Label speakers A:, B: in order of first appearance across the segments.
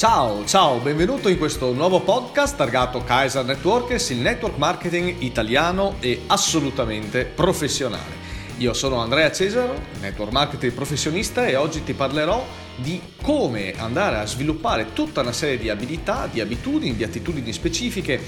A: Ciao, ciao, benvenuto in questo nuovo podcast targato Kaiser Networkers, il network marketing italiano e assolutamente professionale. Io sono Andrea Cesaro, network marketing professionista e oggi ti parlerò di come andare a sviluppare tutta una serie di abilità, di abitudini, di attitudini specifiche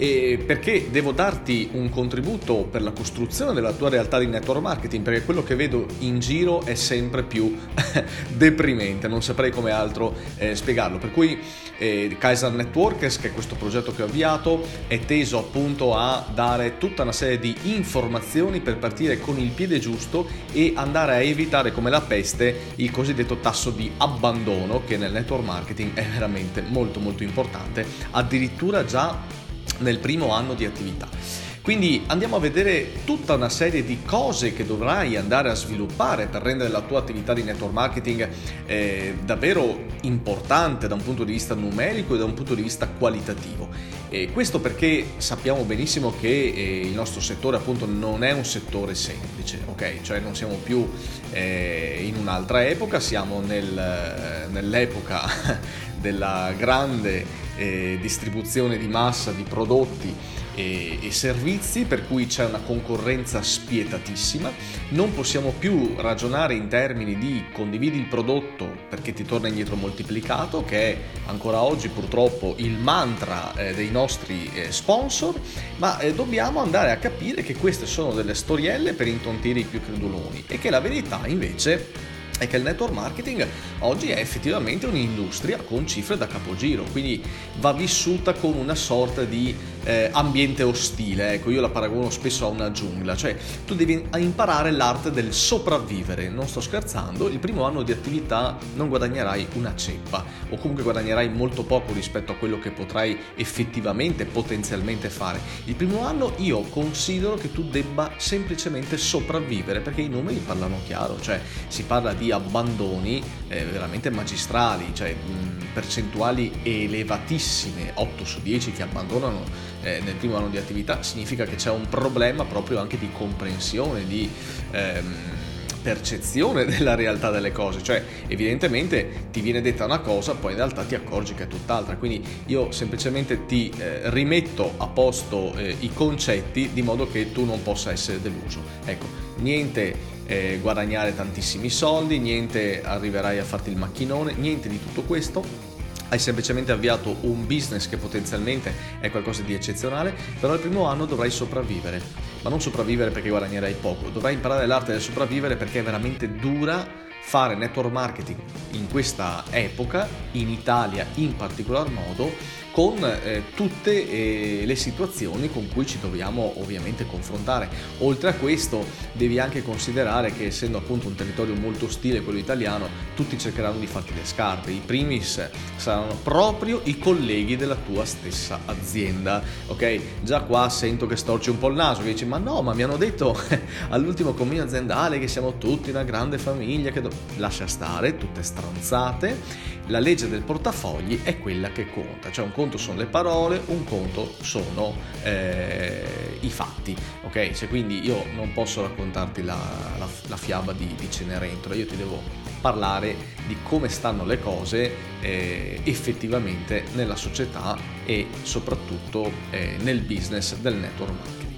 A: e perché devo darti un contributo per la costruzione della tua realtà di network marketing perché quello che vedo in giro è sempre più deprimente, non saprei come altro eh, spiegarlo. Per cui eh, Kaiser Networkers, che è questo progetto che ho avviato, è teso appunto a dare tutta una serie di informazioni per partire con il piede giusto e andare a evitare come la peste il cosiddetto tasso di abbandono che nel network marketing è veramente molto molto importante, addirittura già nel primo anno di attività. Quindi andiamo a vedere tutta una serie di cose che dovrai andare a sviluppare per rendere la tua attività di network marketing eh, davvero importante da un punto di vista numerico e da un punto di vista qualitativo. E questo perché sappiamo benissimo che eh, il nostro settore appunto non è un settore semplice, ok? Cioè non siamo più eh, in un'altra epoca, siamo nel, nell'epoca della grande eh, distribuzione di massa di prodotti e, e, servizi per cui c'è una concorrenza spietatissima, non possiamo più ragionare in termini di condividi il prodotto perché ti torna indietro moltiplicato, che è ancora oggi purtroppo il mantra eh, dei nostri eh, sponsor, ma eh, dobbiamo andare a capire che queste sono delle storielle per intontire i più creduloni e che la verità invece è che il network marketing oggi è effettivamente un'industria con cifre da capogiro, quindi va vissuta con una sorta di eh, ambiente ostile, ecco io la paragono spesso a una giungla, cioè tu devi imparare l'arte del sopravvivere, non sto scherzando, il primo anno di attività non guadagnerai una ceppa o comunque guadagnerai molto poco rispetto a quello che potrai effettivamente, potenzialmente fare. Il primo anno io considero che tu debba semplicemente sopravvivere perché i numeri parlano chiaro, cioè si parla di abbandoni eh, veramente magistrali, cioè mh, percentuali elevatissime, 8 su 10 che abbandonano eh, nel primo anno di attività, significa che c'è un problema proprio anche di comprensione, di... Ehm, percezione della realtà delle cose, cioè evidentemente ti viene detta una cosa, poi in realtà ti accorgi che è tutt'altra, quindi io semplicemente ti eh, rimetto a posto eh, i concetti di modo che tu non possa essere deluso. Ecco, niente eh, guadagnare tantissimi soldi, niente arriverai a farti il macchinone, niente di tutto questo. Hai semplicemente avviato un business che potenzialmente è qualcosa di eccezionale, però il primo anno dovrai sopravvivere. Ma non sopravvivere perché guadagnerai poco, dovrai imparare l'arte del sopravvivere perché è veramente dura fare network marketing in questa epoca, in Italia in particolar modo, con eh, tutte eh, le situazioni con cui ci dobbiamo ovviamente confrontare. Oltre a questo devi anche considerare che essendo appunto un territorio molto ostile quello italiano, tutti cercheranno di farti le scarpe. I primis saranno proprio i colleghi della tua stessa azienda. Ok? Già qua sento che storci un po' il naso, che dici "Ma no, ma mi hanno detto all'ultimo convegno aziendale che siamo tutti una grande famiglia che do-". lascia stare tutte stronzate. La legge del portafogli è quella che conta, cioè un conto sono le parole, un conto sono eh, i fatti, ok? Cioè, quindi io non posso raccontarti la, la, la fiaba di, di, Cenerentola, io ti devo parlare di come stanno le cose eh, effettivamente nella società e soprattutto eh, nel business del network marketing.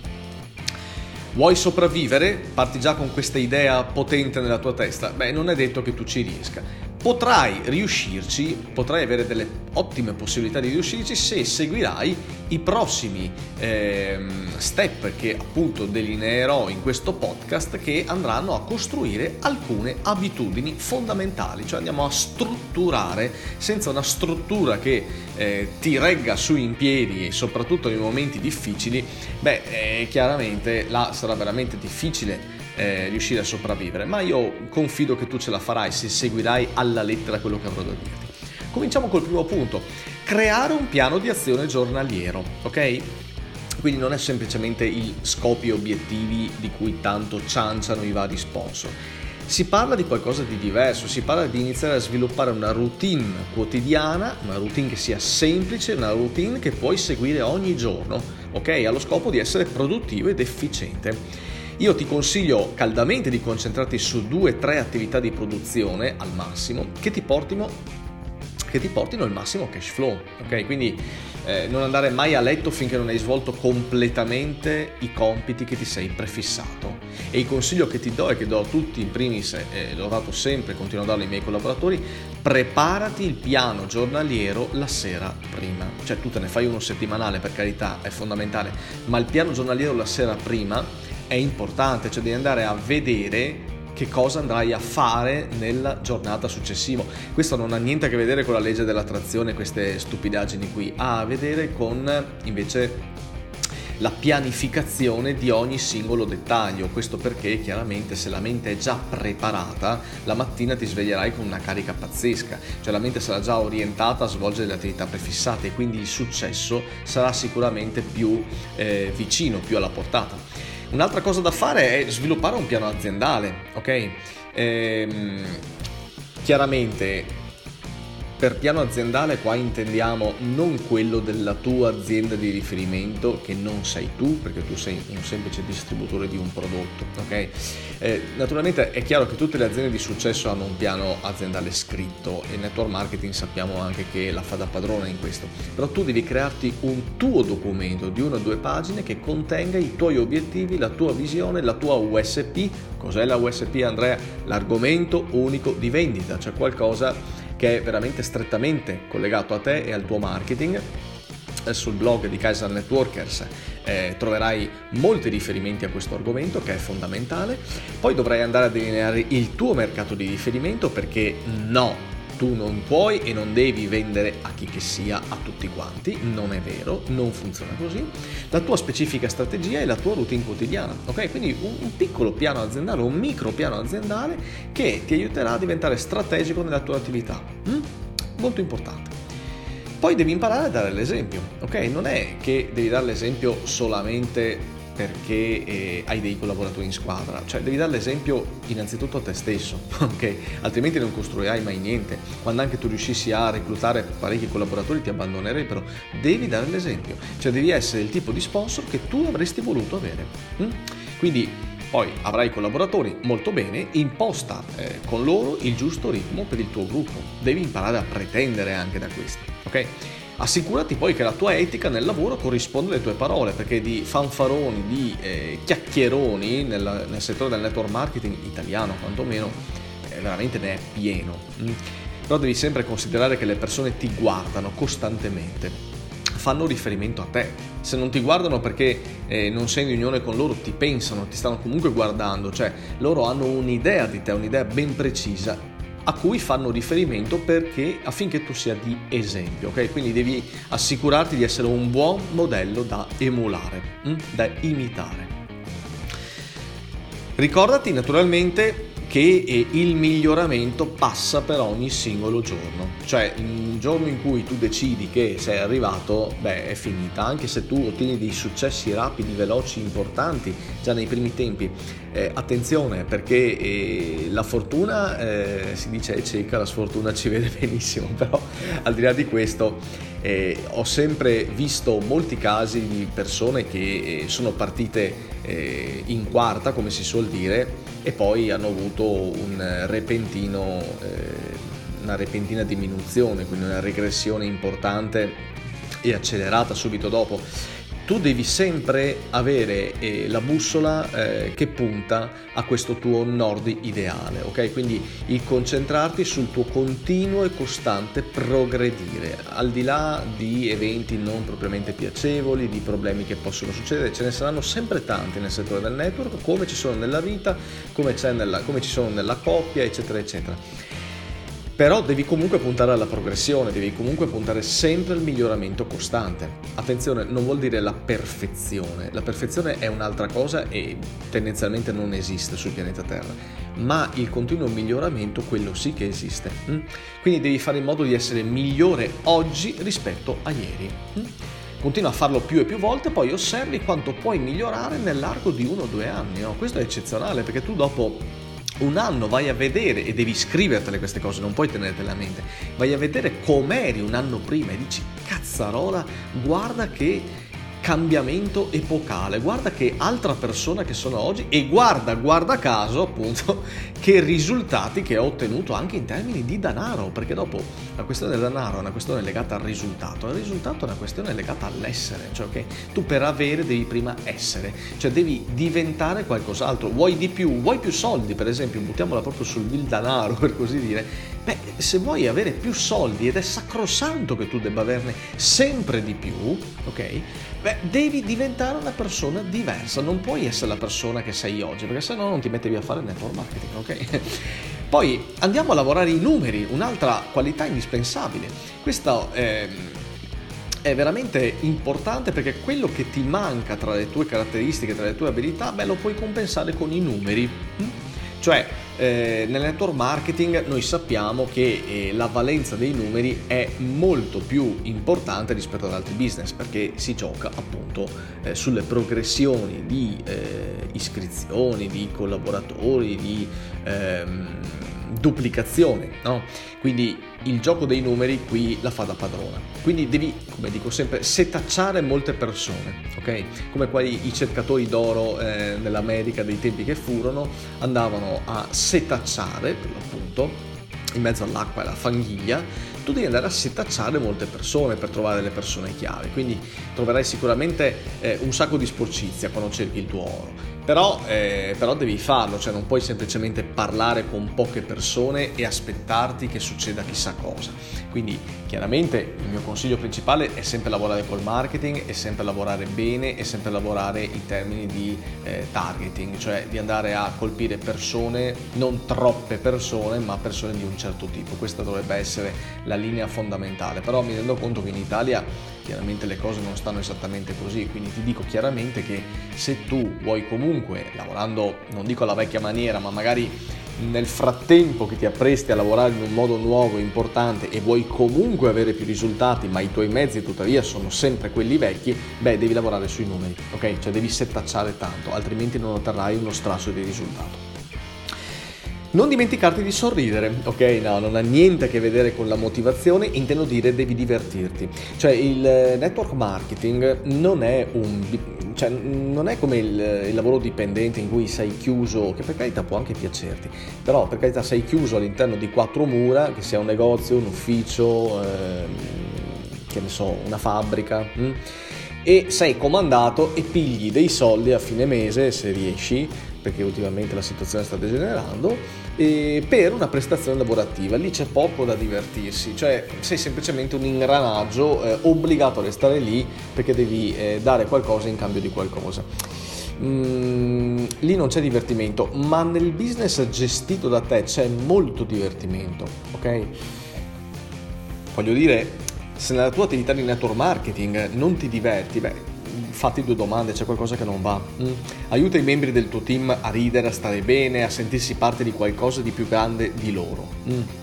A: Vuoi sopravvivere? Parti già con questa idea potente nella tua testa? Beh, non è detto che tu ci riesca potrai riuscirci, potrai avere delle ottime possibilità di riuscirci se seguirai i prossimi eh, step che appunto delineerò in questo podcast che andranno a costruire alcune abitudini fondamentali, cioè andiamo a strutturare senza una struttura che eh, ti regga su in piedi e soprattutto nei momenti difficili, beh eh, chiaramente là sarà veramente difficile eh, riuscire a sopravvivere, ma io confido che tu ce la farai se seguirai alla lettera quello che avrò da dirti. Cominciamo col primo punto, creare un piano di azione giornaliero, ok? Quindi non è semplicemente i scopi e obiettivi di cui tanto cianciano i vari sponsor. Si parla di qualcosa di diverso, si parla di iniziare a sviluppare una routine quotidiana, una routine che sia semplice, una routine che puoi seguire ogni giorno, ok? Allo scopo di essere produttivo ed efficiente. Io ti consiglio caldamente di concentrarti su due o tre attività di produzione al massimo che ti portino che ti portino il massimo cash flow, ok? Quindi eh, non andare mai a letto finché non hai svolto completamente i compiti che ti sei prefissato. E il consiglio che ti do e che do a tutti, in primis, eh, l'ho dato sempre, continuo a darlo ai miei collaboratori, preparati il piano giornaliero la sera prima. Cioè tu te ne fai uno settimanale, per carità, è fondamentale, ma il piano giornaliero la sera prima è importante, cioè devi andare a vedere che cosa andrai a fare nella giornata successiva. Questo non ha niente a che vedere con la legge dell'attrazione, queste stupidaggini qui, ha a vedere con invece la pianificazione di ogni singolo dettaglio. Questo perché chiaramente se la mente è già preparata, la mattina ti sveglierai con una carica pazzesca, cioè la mente sarà già orientata a svolgere le attività prefissate e quindi il successo sarà sicuramente più eh, vicino, più alla portata. Un'altra cosa da fare è sviluppare un piano aziendale, ok? Ehm, chiaramente per piano aziendale qua intendiamo non quello della tua azienda di riferimento che non sei tu perché tu sei un semplice distributore di un prodotto, ok? Eh, naturalmente è chiaro che tutte le aziende di successo hanno un piano aziendale scritto e network marketing sappiamo anche che la fa da padrona in questo, però tu devi crearti un tuo documento di una o due pagine che contenga i tuoi obiettivi, la tua visione, la tua USP. Cos'è la USP Andrea? L'argomento unico di vendita, cioè qualcosa che è veramente strettamente collegato a te e al tuo marketing. Sul blog di Kaiser Networkers eh, troverai molti riferimenti a questo argomento che è fondamentale. Poi dovrai andare a delineare il tuo mercato di riferimento perché no, tu non puoi e non devi vendere a chi che sia a tutti quanti, non è vero, non funziona così. La tua specifica strategia è la tua routine quotidiana, ok? Quindi un, piccolo piano aziendale, un micro piano aziendale che ti aiuterà a diventare strategico nella tua attività. Mm? Molto importante. Poi devi imparare a dare l'esempio, ok? Non è che devi dare l'esempio solamente perché eh, hai dei collaboratori in squadra, cioè devi dare l'esempio innanzitutto a te stesso, ok? Altrimenti non costruirai mai niente. Quando anche tu riuscissi a reclutare parecchi collaboratori ti abbandonerebbero. Devi dare l'esempio, cioè devi essere il tipo di sponsor che tu avresti voluto avere. Mm? Quindi poi avrai collaboratori molto bene, imposta eh, con loro il giusto ritmo per il tuo gruppo. Devi imparare a pretendere anche da questi, ok? Assicurati poi che la tua etica nel lavoro corrisponda alle tue parole, perché di fanfaroni, di eh, chiacchieroni nel, nel, settore del network marketing italiano quantomeno, eh, veramente ne è pieno. Mm. Però devi sempre considerare che le persone ti guardano costantemente, fanno riferimento a te. Se non ti guardano perché eh, non sei in unione con loro, ti pensano, ti stanno comunque guardando, cioè loro hanno un'idea di te, un'idea ben precisa a cui fanno riferimento perché affinché tu sia di esempio, ok? Quindi devi assicurarti di essere un buon modello da emulare, hm? da imitare. Ricordati naturalmente che il miglioramento passa per ogni singolo giorno. Cioè, il giorno in cui tu decidi che sei arrivato, beh, è finita. Anche se tu ottieni dei successi rapidi, veloci, importanti già nei primi tempi. Eh, attenzione, perché eh, la fortuna eh, si dice è cieca, la sfortuna ci vede benissimo, però al di là di questo eh, ho sempre visto molti casi di persone che eh, sono partite in quarta, come si suol dire, e poi hanno avuto un repentino, eh, una repentina diminuzione, quindi una regressione importante e accelerata subito dopo tu devi sempre avere eh, la bussola eh, che punta a questo tuo nord ideale, ok? Quindi il concentrarti sul tuo continuo e costante progredire, al di là di eventi non propriamente piacevoli, di problemi che possono succedere, ce ne saranno sempre tanti nel settore del network, come ci sono nella vita, come, nella, come ci sono nella coppia, eccetera, eccetera però devi comunque puntare alla progressione, devi comunque puntare sempre al miglioramento costante. Attenzione, non vuol dire la perfezione, la perfezione è un'altra cosa e tendenzialmente non esiste sul pianeta Terra, ma il continuo miglioramento, quello sì che esiste. Mm? Quindi devi fare in modo di essere migliore oggi rispetto a ieri. Mm? Continua a farlo più e più volte, poi osservi quanto puoi migliorare nell'arco di uno o due anni. No? Questo è eccezionale perché tu dopo un anno vai a vedere e devi scrivertele queste cose, non puoi tenertele a mente. Vai a vedere com'eri un anno prima e dici cazzarola, guarda che cambiamento epocale. Guarda che altra persona che sono oggi e guarda, guarda caso appunto, che risultati che ho ottenuto anche in termini di denaro, perché dopo la questione del denaro è una questione legata al risultato, il risultato è una questione legata all'essere, cioè che tu per avere devi prima essere, cioè devi diventare qualcos'altro, vuoi di più, vuoi più soldi per esempio, buttiamola proprio sul denaro per così dire, beh se vuoi avere più soldi ed è sacrosanto che tu debba averne sempre di più, ok? Beh, devi diventare una persona diversa, non puoi essere la persona che sei oggi, perché se no non ti mettevi a fare network marketing, ok? Poi andiamo a lavorare i numeri, un'altra qualità indispensabile. Questa è, è veramente importante perché quello che ti manca tra le tue caratteristiche, tra le tue abilità, beh, lo puoi compensare con i numeri. Cioè, eh, nel network marketing noi sappiamo che eh, la valenza dei numeri è molto più importante rispetto ad altri business perché si gioca appunto eh, sulle progressioni di eh, iscrizioni, di collaboratori, di ehm, duplicazione, no? Quindi il gioco dei numeri qui la fa da padrona. Quindi devi, come dico sempre, setacciare molte persone, ok? Come quei i cercatori d'oro eh, nell'America dei tempi che furono, andavano a setacciare, per l'appunto, in mezzo all'acqua e alla fanghiglia, tu devi andare a setacciare molte persone per trovare le persone chiave. Quindi troverai sicuramente eh, un sacco di sporcizia quando cerchi il tuo oro. Però, eh, però, devi farlo, cioè non puoi semplicemente parlare con poche persone e aspettarti che succeda chissà cosa. Quindi chiaramente il mio consiglio principale è sempre lavorare col marketing, è sempre lavorare bene, è sempre lavorare in termini di eh, targeting, cioè di andare a colpire persone, non troppe persone, ma persone di un certo tipo. Questa dovrebbe essere la linea fondamentale. Però mi rendo conto che in Italia chiaramente le cose non stanno esattamente così, quindi ti dico chiaramente che se tu vuoi comunque, lavorando non dico alla vecchia maniera, ma magari nel frattempo che ti appresti a lavorare in un modo nuovo, importante e vuoi comunque avere più risultati, ma i tuoi mezzi tuttavia sono sempre quelli vecchi, beh, devi lavorare sui numeri, ok? Cioè devi settacciare tanto, altrimenti non otterrai uno strasso di risultato. Non dimenticarti di sorridere, ok? No, non ha niente a che vedere con la motivazione, intendo dire devi divertirti. Cioè il eh, network marketing non è un cioè, non è come il, il, lavoro dipendente in cui sei chiuso, che per carità può anche piacerti, però per carità sei chiuso all'interno di quattro mura, che sia un negozio, un ufficio, ehm, che ne so, una fabbrica. Hm? E sei comandato e pigli dei soldi a fine mese se riesci perché ultimamente la situazione sta degenerando, per una prestazione lavorativa. Lì c'è poco da divertirsi, cioè sei semplicemente un ingranaggio eh, obbligato a restare lì perché devi eh, dare qualcosa in cambio di qualcosa. Mm, lì non c'è divertimento, ma nel business gestito da te c'è molto divertimento, ok? Voglio dire, se nella tua attività di network marketing non ti diverti, beh, fatti due domande, c'è qualcosa che non va. Mm. Aiuta i membri del tuo team a ridere, a stare bene, a sentirsi parte di qualcosa di più grande di loro. Mm.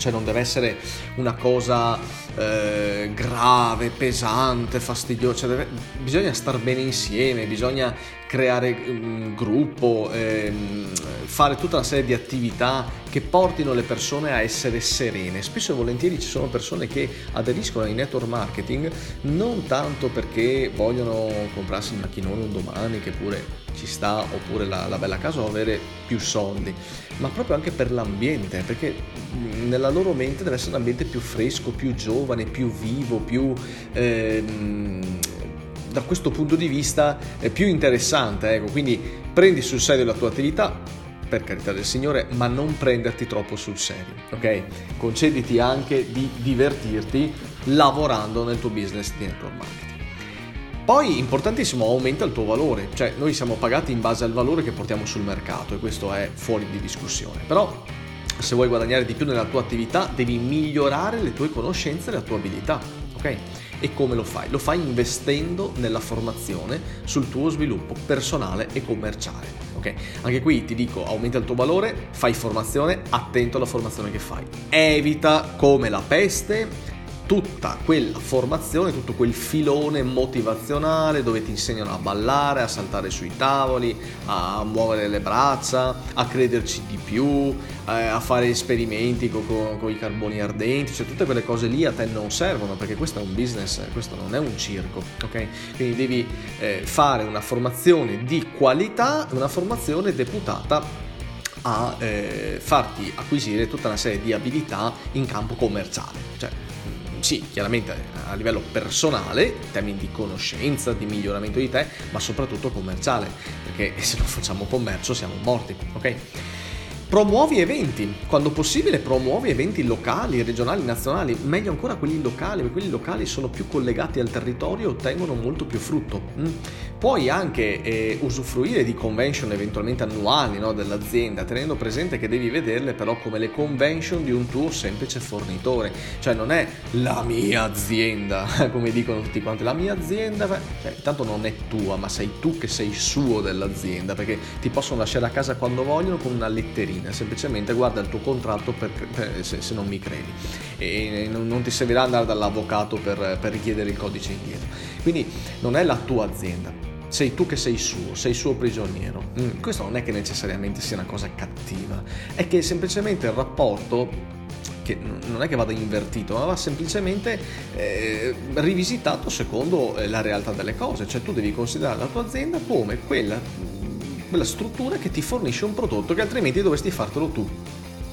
A: Cioè non deve essere una cosa eh, grave, pesante, fastidiosa, cioè deve, bisogna star bene insieme, bisogna creare un gruppo, ehm, fare tutta una serie di attività che portino le persone a essere serene. Spesso e volentieri ci sono persone che aderiscono ai network marketing non tanto perché vogliono comprarsi il macchinone un domani che pure ci sta oppure la, la bella casa o avere più soldi, ma proprio anche per l'ambiente, perché nella loro mente deve essere un ambiente più fresco, più giovane, più vivo, più... Ehm, da questo punto di vista è più interessante. Ecco. Quindi prendi sul serio la tua attività, per carità del Signore, ma non prenderti troppo sul serio, ok? Concediti anche di divertirti lavorando nel tuo business di network marketing. Poi, importantissimo, aumenta il tuo valore, cioè noi siamo pagati in base al valore che portiamo sul mercato e questo è fuori di discussione. Però, se vuoi guadagnare di più nella tua attività, devi migliorare le tue conoscenze e la tua abilità, ok? E come lo fai? Lo fai investendo nella formazione sul tuo sviluppo personale e commerciale. Okay? Anche qui ti dico, aumenta il tuo valore, fai formazione, attento alla formazione che fai. Evita come la peste tutta quella formazione, tutto quel filone motivazionale dove ti insegnano a ballare, a saltare sui tavoli, a muovere le braccia, a crederci di più, eh, a fare esperimenti con, con, con, i carboni ardenti, cioè tutte quelle cose lì a te non servono perché questo è un business, questo non è un circo, ok? Quindi devi eh, fare una formazione di qualità, una formazione deputata a eh, farti acquisire tutta una serie di abilità in campo commerciale. Cioè, sì, chiaramente a livello personale, in termini di conoscenza, di miglioramento di te, ma soprattutto commerciale, perché se non facciamo commercio siamo morti, ok? Promuovi eventi, quando possibile promuovi eventi locali, regionali, nazionali, meglio ancora quelli locali, perché quelli locali sono più collegati al territorio e ottengono molto più frutto. Mm? Puoi anche eh, usufruire di convention eventualmente annuali no, dell'azienda, tenendo presente che devi vederle però come le convention di un tuo semplice fornitore, cioè non è la mia azienda, come dicono tutti quanti, la mia azienda, cioè, intanto non è tua, ma sei tu che sei suo dell'azienda, perché ti possono lasciare a casa quando vogliono con una letterina mattina, semplicemente guarda il tuo contratto per, per, se, se, non mi credi e non, non, ti servirà andare dall'avvocato per, per richiedere il codice indietro. Quindi non è la tua azienda, sei tu che sei suo, sei suo prigioniero. Mm, questo non è che necessariamente sia una cosa cattiva, è che semplicemente il rapporto che non è che vada invertito, ma va semplicemente eh, rivisitato secondo eh, la realtà delle cose, cioè tu devi considerare la tua azienda come quella quella struttura che ti fornisce un prodotto che altrimenti dovresti fartelo tu.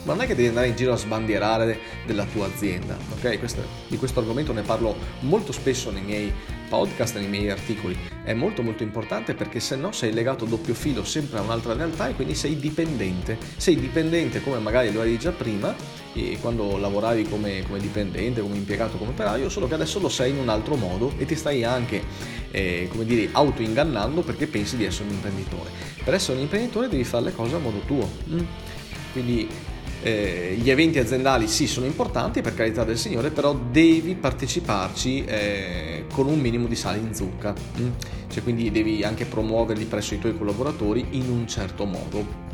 A: Ma non è che devi andare in giro a sbandierare della tua azienda, ok? Questo, di questo argomento ne parlo molto spesso nei miei podcast, nei miei articoli. È molto molto importante perché se no sei legato a doppio filo sempre a un'altra realtà e quindi sei dipendente. Sei dipendente come magari lo eri già prima quando lavoravi come, come dipendente, come impiegato, come operaio, solo che adesso lo sei in un altro modo e ti stai anche, eh, come dire, autoingannando perché pensi di essere un imprenditore. Per essere un imprenditore devi fare le cose a modo tuo. Mm? Quindi eh, gli eventi aziendali sì sono importanti per carità del Signore, però devi parteciparci eh, con un minimo di sale in zucca, mm? cioè, quindi devi anche promuoverli presso i tuoi collaboratori in un certo modo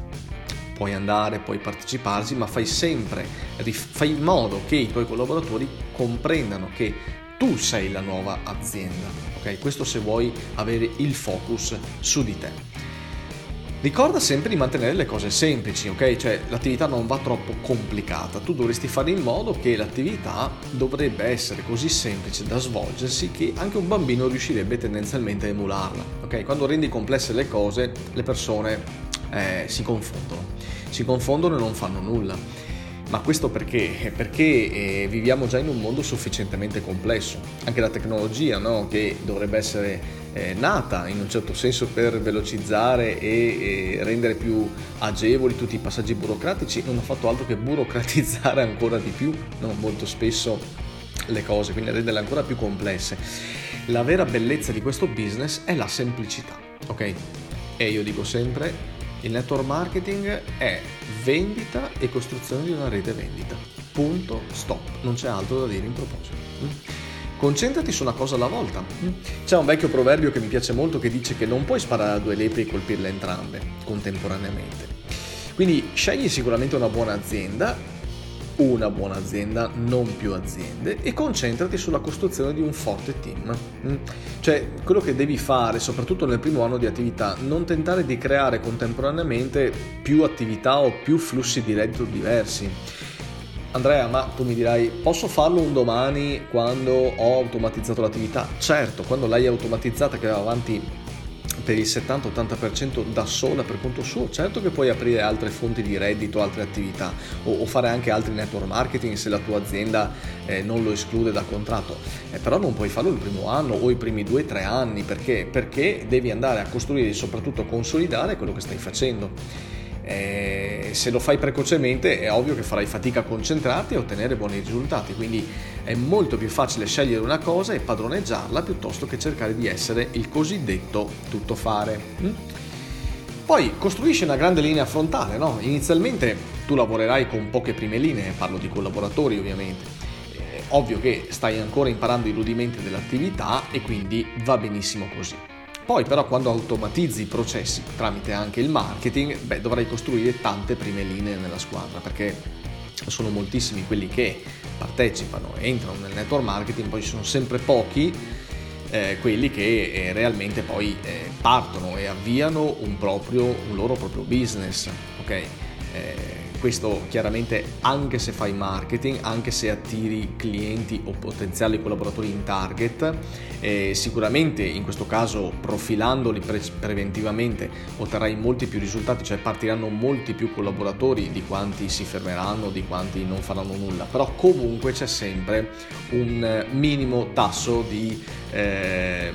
A: puoi andare, puoi parteciparci, ma fai sempre, fai in modo che i tuoi collaboratori comprendano che tu sei la nuova azienda, ok? Questo se vuoi avere il focus su di te. Ricorda sempre di mantenere le cose semplici, ok? Cioè l'attività non va troppo complicata, tu dovresti fare in modo che l'attività dovrebbe essere così semplice da svolgersi che anche un bambino riuscirebbe tendenzialmente a emularla, ok? Quando rendi complesse le cose, le persone eh, si confondono. Si confondono e non fanno nulla. Ma questo perché? Perché eh, viviamo già in un mondo sufficientemente complesso. Anche la tecnologia, no? che dovrebbe essere eh, nata in un certo senso per velocizzare e, e, rendere più agevoli tutti i passaggi burocratici, non ha fatto altro che burocratizzare ancora di più, no? molto spesso le cose, quindi renderle ancora più complesse. La vera bellezza di questo business è la semplicità, ok? E io dico sempre, il network marketing è vendita e costruzione di una rete vendita. Punto, stop. Non c'è altro da dire in proposito. Concentrati su una cosa alla volta. C'è un vecchio proverbio che mi piace molto che dice che non puoi sparare a due lepri e colpirle entrambe contemporaneamente. Quindi scegli sicuramente una buona azienda una buona azienda, non più aziende, e concentrati sulla costruzione di un forte team. Mm? Cioè, quello che devi fare, soprattutto nel primo anno di attività, non tentare di creare contemporaneamente più attività o più flussi di reddito diversi. Andrea, ma tu mi dirai, posso farlo un domani quando ho automatizzato l'attività? Certo, quando l'hai automatizzata che va avanti per il 70-80% da sola per conto suo, certo che puoi aprire altre fonti di reddito, altre attività o, o fare anche altri network marketing se la tua azienda eh, non lo esclude da contratto, eh, però non puoi farlo il primo anno o i primi 2-3 anni perché? perché devi andare a costruire e soprattutto consolidare quello che stai facendo. Eh, se lo fai precocemente è ovvio che farai fatica a concentrarti e ottenere buoni risultati, quindi è molto più facile scegliere una cosa e padroneggiarla piuttosto che cercare di essere il cosiddetto tuttofare. Mm? Poi costruisci una grande linea frontale, no? Inizialmente tu lavorerai con poche prime linee, parlo di collaboratori ovviamente. Eh, ovvio che stai ancora imparando i rudimenti dell'attività e quindi va benissimo così. Poi però quando automatizzi i processi tramite anche il marketing, beh, dovrai costruire tante prime linee nella squadra perché sono moltissimi quelli che partecipano, entrano nel network marketing, poi ci sono sempre pochi eh, quelli che eh, realmente poi eh, partono e avviano un, proprio, un loro proprio business. Okay? Questo chiaramente anche se fai marketing, anche se attiri clienti o potenziali collaboratori in target, eh, sicuramente in questo caso profilandoli pre- preventivamente otterrai molti più risultati, cioè partiranno molti più collaboratori di quanti si fermeranno, di quanti non faranno nulla, però comunque c'è sempre un minimo tasso di... Eh,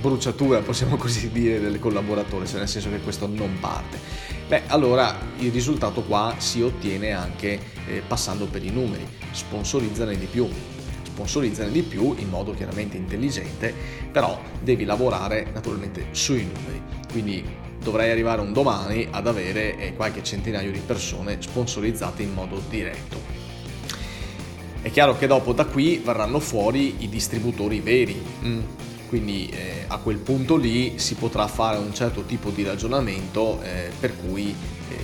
A: bruciatura, possiamo così dire, del collaboratore, cioè nel senso che questo non parte. Beh, allora il risultato qua si ottiene anche eh, passando per i numeri, sponsorizzane di più, sponsorizzane di più in modo chiaramente intelligente, però devi lavorare naturalmente sui numeri. Quindi dovrai arrivare un domani ad avere eh, qualche centinaio di persone sponsorizzate in modo diretto. È chiaro che dopo da qui verranno fuori i distributori veri. Mm quindi eh, a quel punto lì si potrà fare un certo tipo di ragionamento eh, per cui eh,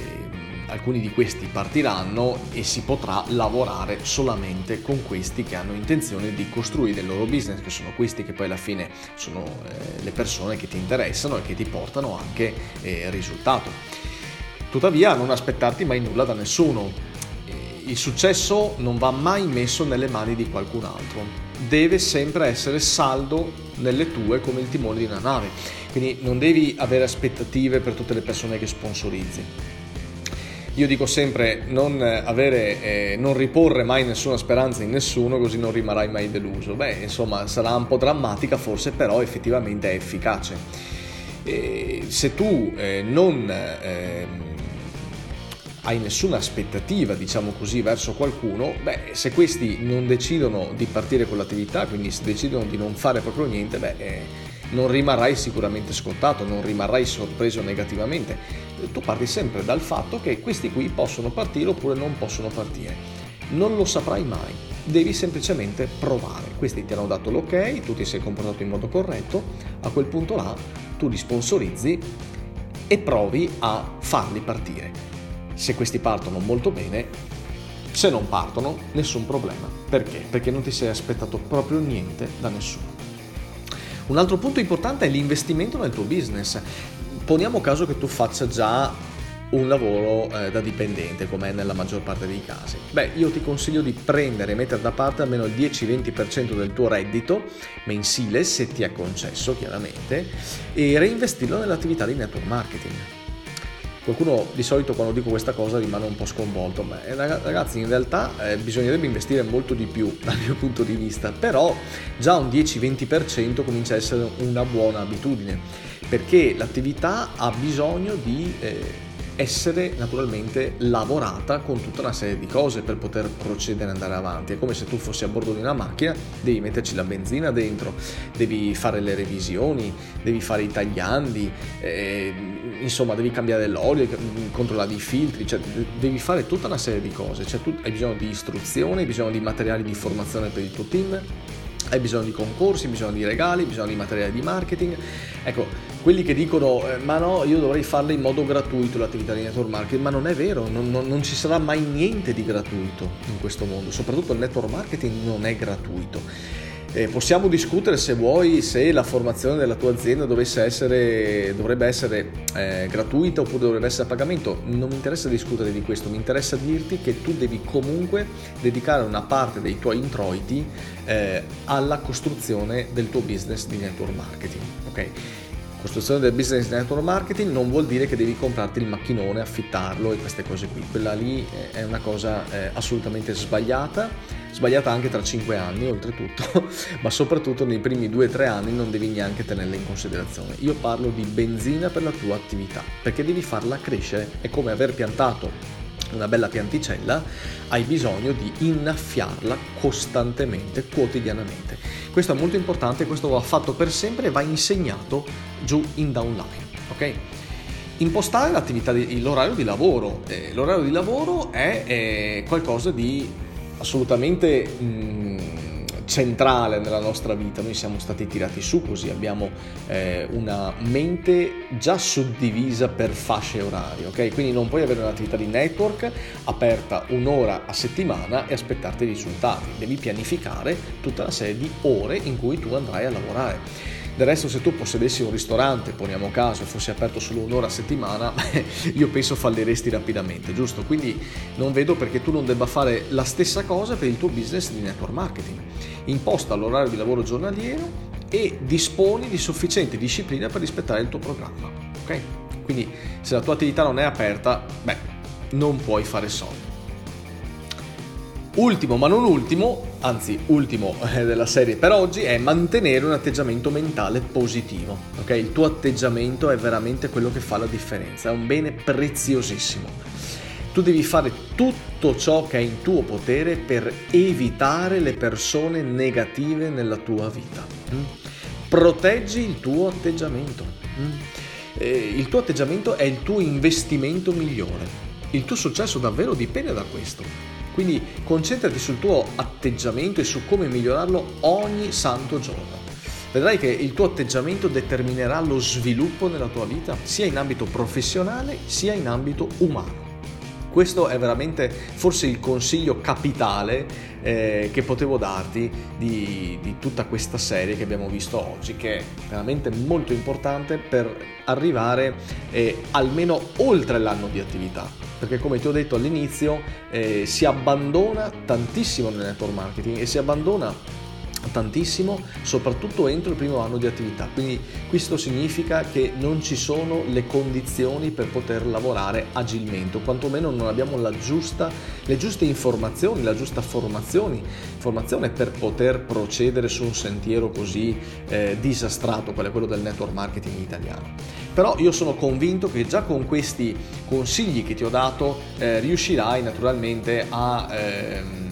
A: alcuni di questi partiranno e si potrà lavorare solamente con questi che hanno intenzione di costruire il loro business, che sono questi che poi alla fine sono eh, le persone che ti interessano e che ti portano anche eh, risultato. Tuttavia non aspettarti mai nulla da nessuno, il successo non va mai messo nelle mani di qualcun altro, deve sempre essere saldo nelle tue come il timone di una nave, quindi non devi avere aspettative per tutte le persone che sponsorizzi. Io dico sempre non, avere, eh, non riporre mai nessuna speranza in nessuno così non rimarrai mai deluso. Beh, insomma, sarà un po' drammatica forse, però effettivamente è efficace. E se tu eh, non... Eh, hai nessuna aspettativa, diciamo così, verso qualcuno, beh, se questi non decidono di partire con l'attività, quindi se decidono di non fare proprio niente, beh, eh, non rimarrai sicuramente scontato, non rimarrai sorpreso negativamente. Tu parti sempre dal fatto che questi qui possono partire oppure non possono partire. Non lo saprai mai, devi semplicemente provare. Questi ti hanno dato l'ok, tu ti sei comportato in modo corretto, a quel punto là tu li sponsorizzi e provi a farli partire se questi partono molto bene, se non partono nessun problema. Perché? Perché non ti sei aspettato proprio niente da nessuno. Un altro punto importante è l'investimento nel tuo business. Poniamo caso che tu faccia già un lavoro eh, da dipendente, come è nella maggior parte dei casi. Beh, io ti consiglio di prendere e mettere da parte almeno il 10-20% del tuo reddito mensile, se ti è concesso chiaramente, e reinvestirlo nell'attività di network marketing Qualcuno di solito quando dico questa cosa rimane un po' sconvolto, ma eh, ragazzi in realtà eh, bisognerebbe investire molto di più dal mio punto di vista, però già un 10-20% comincia a essere una buona abitudine, perché l'attività ha bisogno di... Eh, essere naturalmente lavorata con tutta una serie di cose per poter procedere e andare avanti. È come se tu fossi a bordo di una macchina, devi metterci la benzina dentro, devi fare le revisioni, devi fare i tagliandi, eh, insomma devi cambiare l'olio, controllare i filtri, cioè devi fare tutta una serie di cose, cioè, tu hai bisogno di istruzione, hai bisogno di materiali di formazione per il tuo team, hai bisogno di concorsi, hai bisogno di regali, hai bisogno di materiali di marketing. Ecco, quelli che dicono eh, ma no, io dovrei farla in modo gratuito l'attività di network marketing, ma non è vero, non, non, non, ci sarà mai niente di gratuito in questo mondo, soprattutto il network marketing non è gratuito. Eh, possiamo discutere se vuoi se la formazione della tua azienda essere, dovrebbe essere eh, gratuita oppure dovrebbe essere a pagamento. Non mi interessa discutere di questo, mi interessa dirti che tu devi comunque dedicare una parte dei tuoi introiti eh, alla costruzione del tuo business di network marketing. Okay? Costruzione del business network marketing non vuol dire che devi comprarti il macchinone, affittarlo e queste cose qui. Quella lì è una cosa eh, assolutamente sbagliata, sbagliata anche tra 5 anni oltretutto, ma soprattutto nei primi 2-3 anni non devi neanche tenerla in considerazione. Io parlo di benzina per la tua attività, perché devi farla crescere. È come aver piantato una bella pianticella, hai bisogno di innaffiarla costantemente, quotidianamente. Questo è molto importante, questo va fatto per sempre e va insegnato giù in downline. Ok? Impostare l'attività di, l'orario di lavoro. Eh, l'orario di lavoro è, è qualcosa di assolutamente mh, mm, centrale nella nostra vita, noi siamo stati tirati su così, abbiamo eh, una mente già suddivisa per fasce orarie, ok? Quindi non puoi avere un'attività di network aperta un'ora a settimana e aspettarti i risultati, devi pianificare tutta una serie di ore in cui tu andrai a lavorare. Del resto se tu possedessi un ristorante, poniamo caso, e fossi aperto solo un'ora a settimana, io penso falliresti rapidamente, giusto? Quindi non vedo perché tu non debba fare la stessa cosa per il tuo business di network marketing. Imposta l'orario di lavoro giornaliero e disponi di sufficiente disciplina per rispettare il tuo programma, ok? Quindi se la tua attività non è aperta, beh, non puoi fare soldi. Ultimo ma non ultimo, anzi ultimo eh, della serie per oggi, è mantenere un atteggiamento mentale positivo. Ok? Il tuo atteggiamento è veramente quello che fa la differenza, è un bene preziosissimo. Tu devi fare tutto ciò che è in tuo potere per evitare le persone negative nella tua vita. Mm? Proteggi il tuo atteggiamento. Mm? Eh, il tuo atteggiamento è il tuo investimento migliore. Il tuo successo davvero dipende da questo. Quindi concentrati sul tuo atteggiamento e su come migliorarlo ogni santo giorno. Vedrai che il tuo atteggiamento determinerà lo sviluppo nella tua vita, sia in ambito professionale sia in ambito umano. Questo è veramente forse il consiglio capitale eh, che potevo darti di, di, tutta questa serie che abbiamo visto oggi, che è veramente molto importante per arrivare eh, almeno oltre l'anno di attività. Perché come ti ho detto all'inizio eh, si abbandona tantissimo nel network marketing e si abbandona tantissimo, soprattutto entro il primo anno di attività. Quindi questo significa che non ci sono le condizioni per poter lavorare agilmente, o quantomeno non abbiamo giusta, le giuste informazioni, la giusta formazione, formazione per poter procedere su un sentiero così eh, disastrato, quale quello del network marketing italiano. Però io sono convinto che già con questi consigli che ti ho dato eh, riuscirai naturalmente a... Ehm,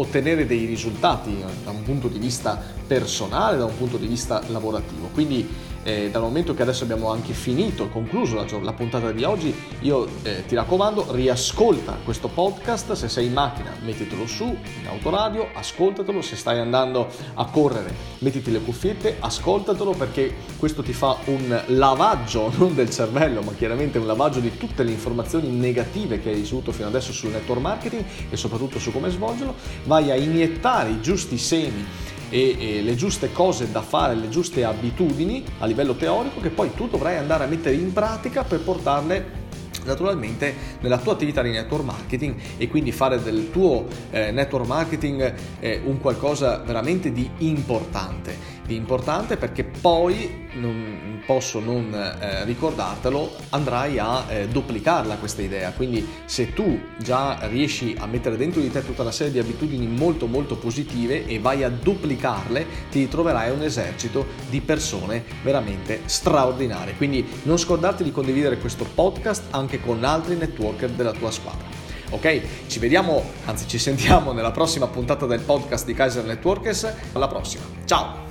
A: ottenere dei risultati da un punto di vista personale, da un punto di vista lavorativo. Quindi eh, dal momento che adesso abbiamo anche finito concluso la, la, puntata di oggi, io eh, ti raccomando, riascolta questo podcast, se sei in macchina mettitelo su, in autoradio, ascoltatelo, se stai andando a correre mettiti le cuffiette, ascoltatelo perché questo ti fa un lavaggio non del cervello, ma chiaramente un lavaggio di tutte le informazioni negative che hai ricevuto fino adesso sul network marketing e soprattutto su come svolgerlo, vai a iniettare i giusti semi e, e, le giuste cose da fare, le giuste abitudini a livello teorico che poi tu dovrai andare a mettere in pratica per portarle naturalmente nella tua attività di network marketing e quindi fare del tuo eh, network marketing eh, un qualcosa veramente di importante importante perché poi non posso non eh, ricordartelo andrai a eh, duplicarla questa idea quindi se tu già riesci a mettere dentro di te tutta una serie di abitudini molto molto positive e vai a duplicarle ti troverai un esercito di persone veramente straordinarie quindi non scordarti di condividere questo podcast anche con altri networker della tua squadra ok? Ci vediamo, anzi ci sentiamo nella prossima puntata del podcast di Kaiser Networkers. Alla prossima, ciao!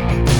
A: Bye.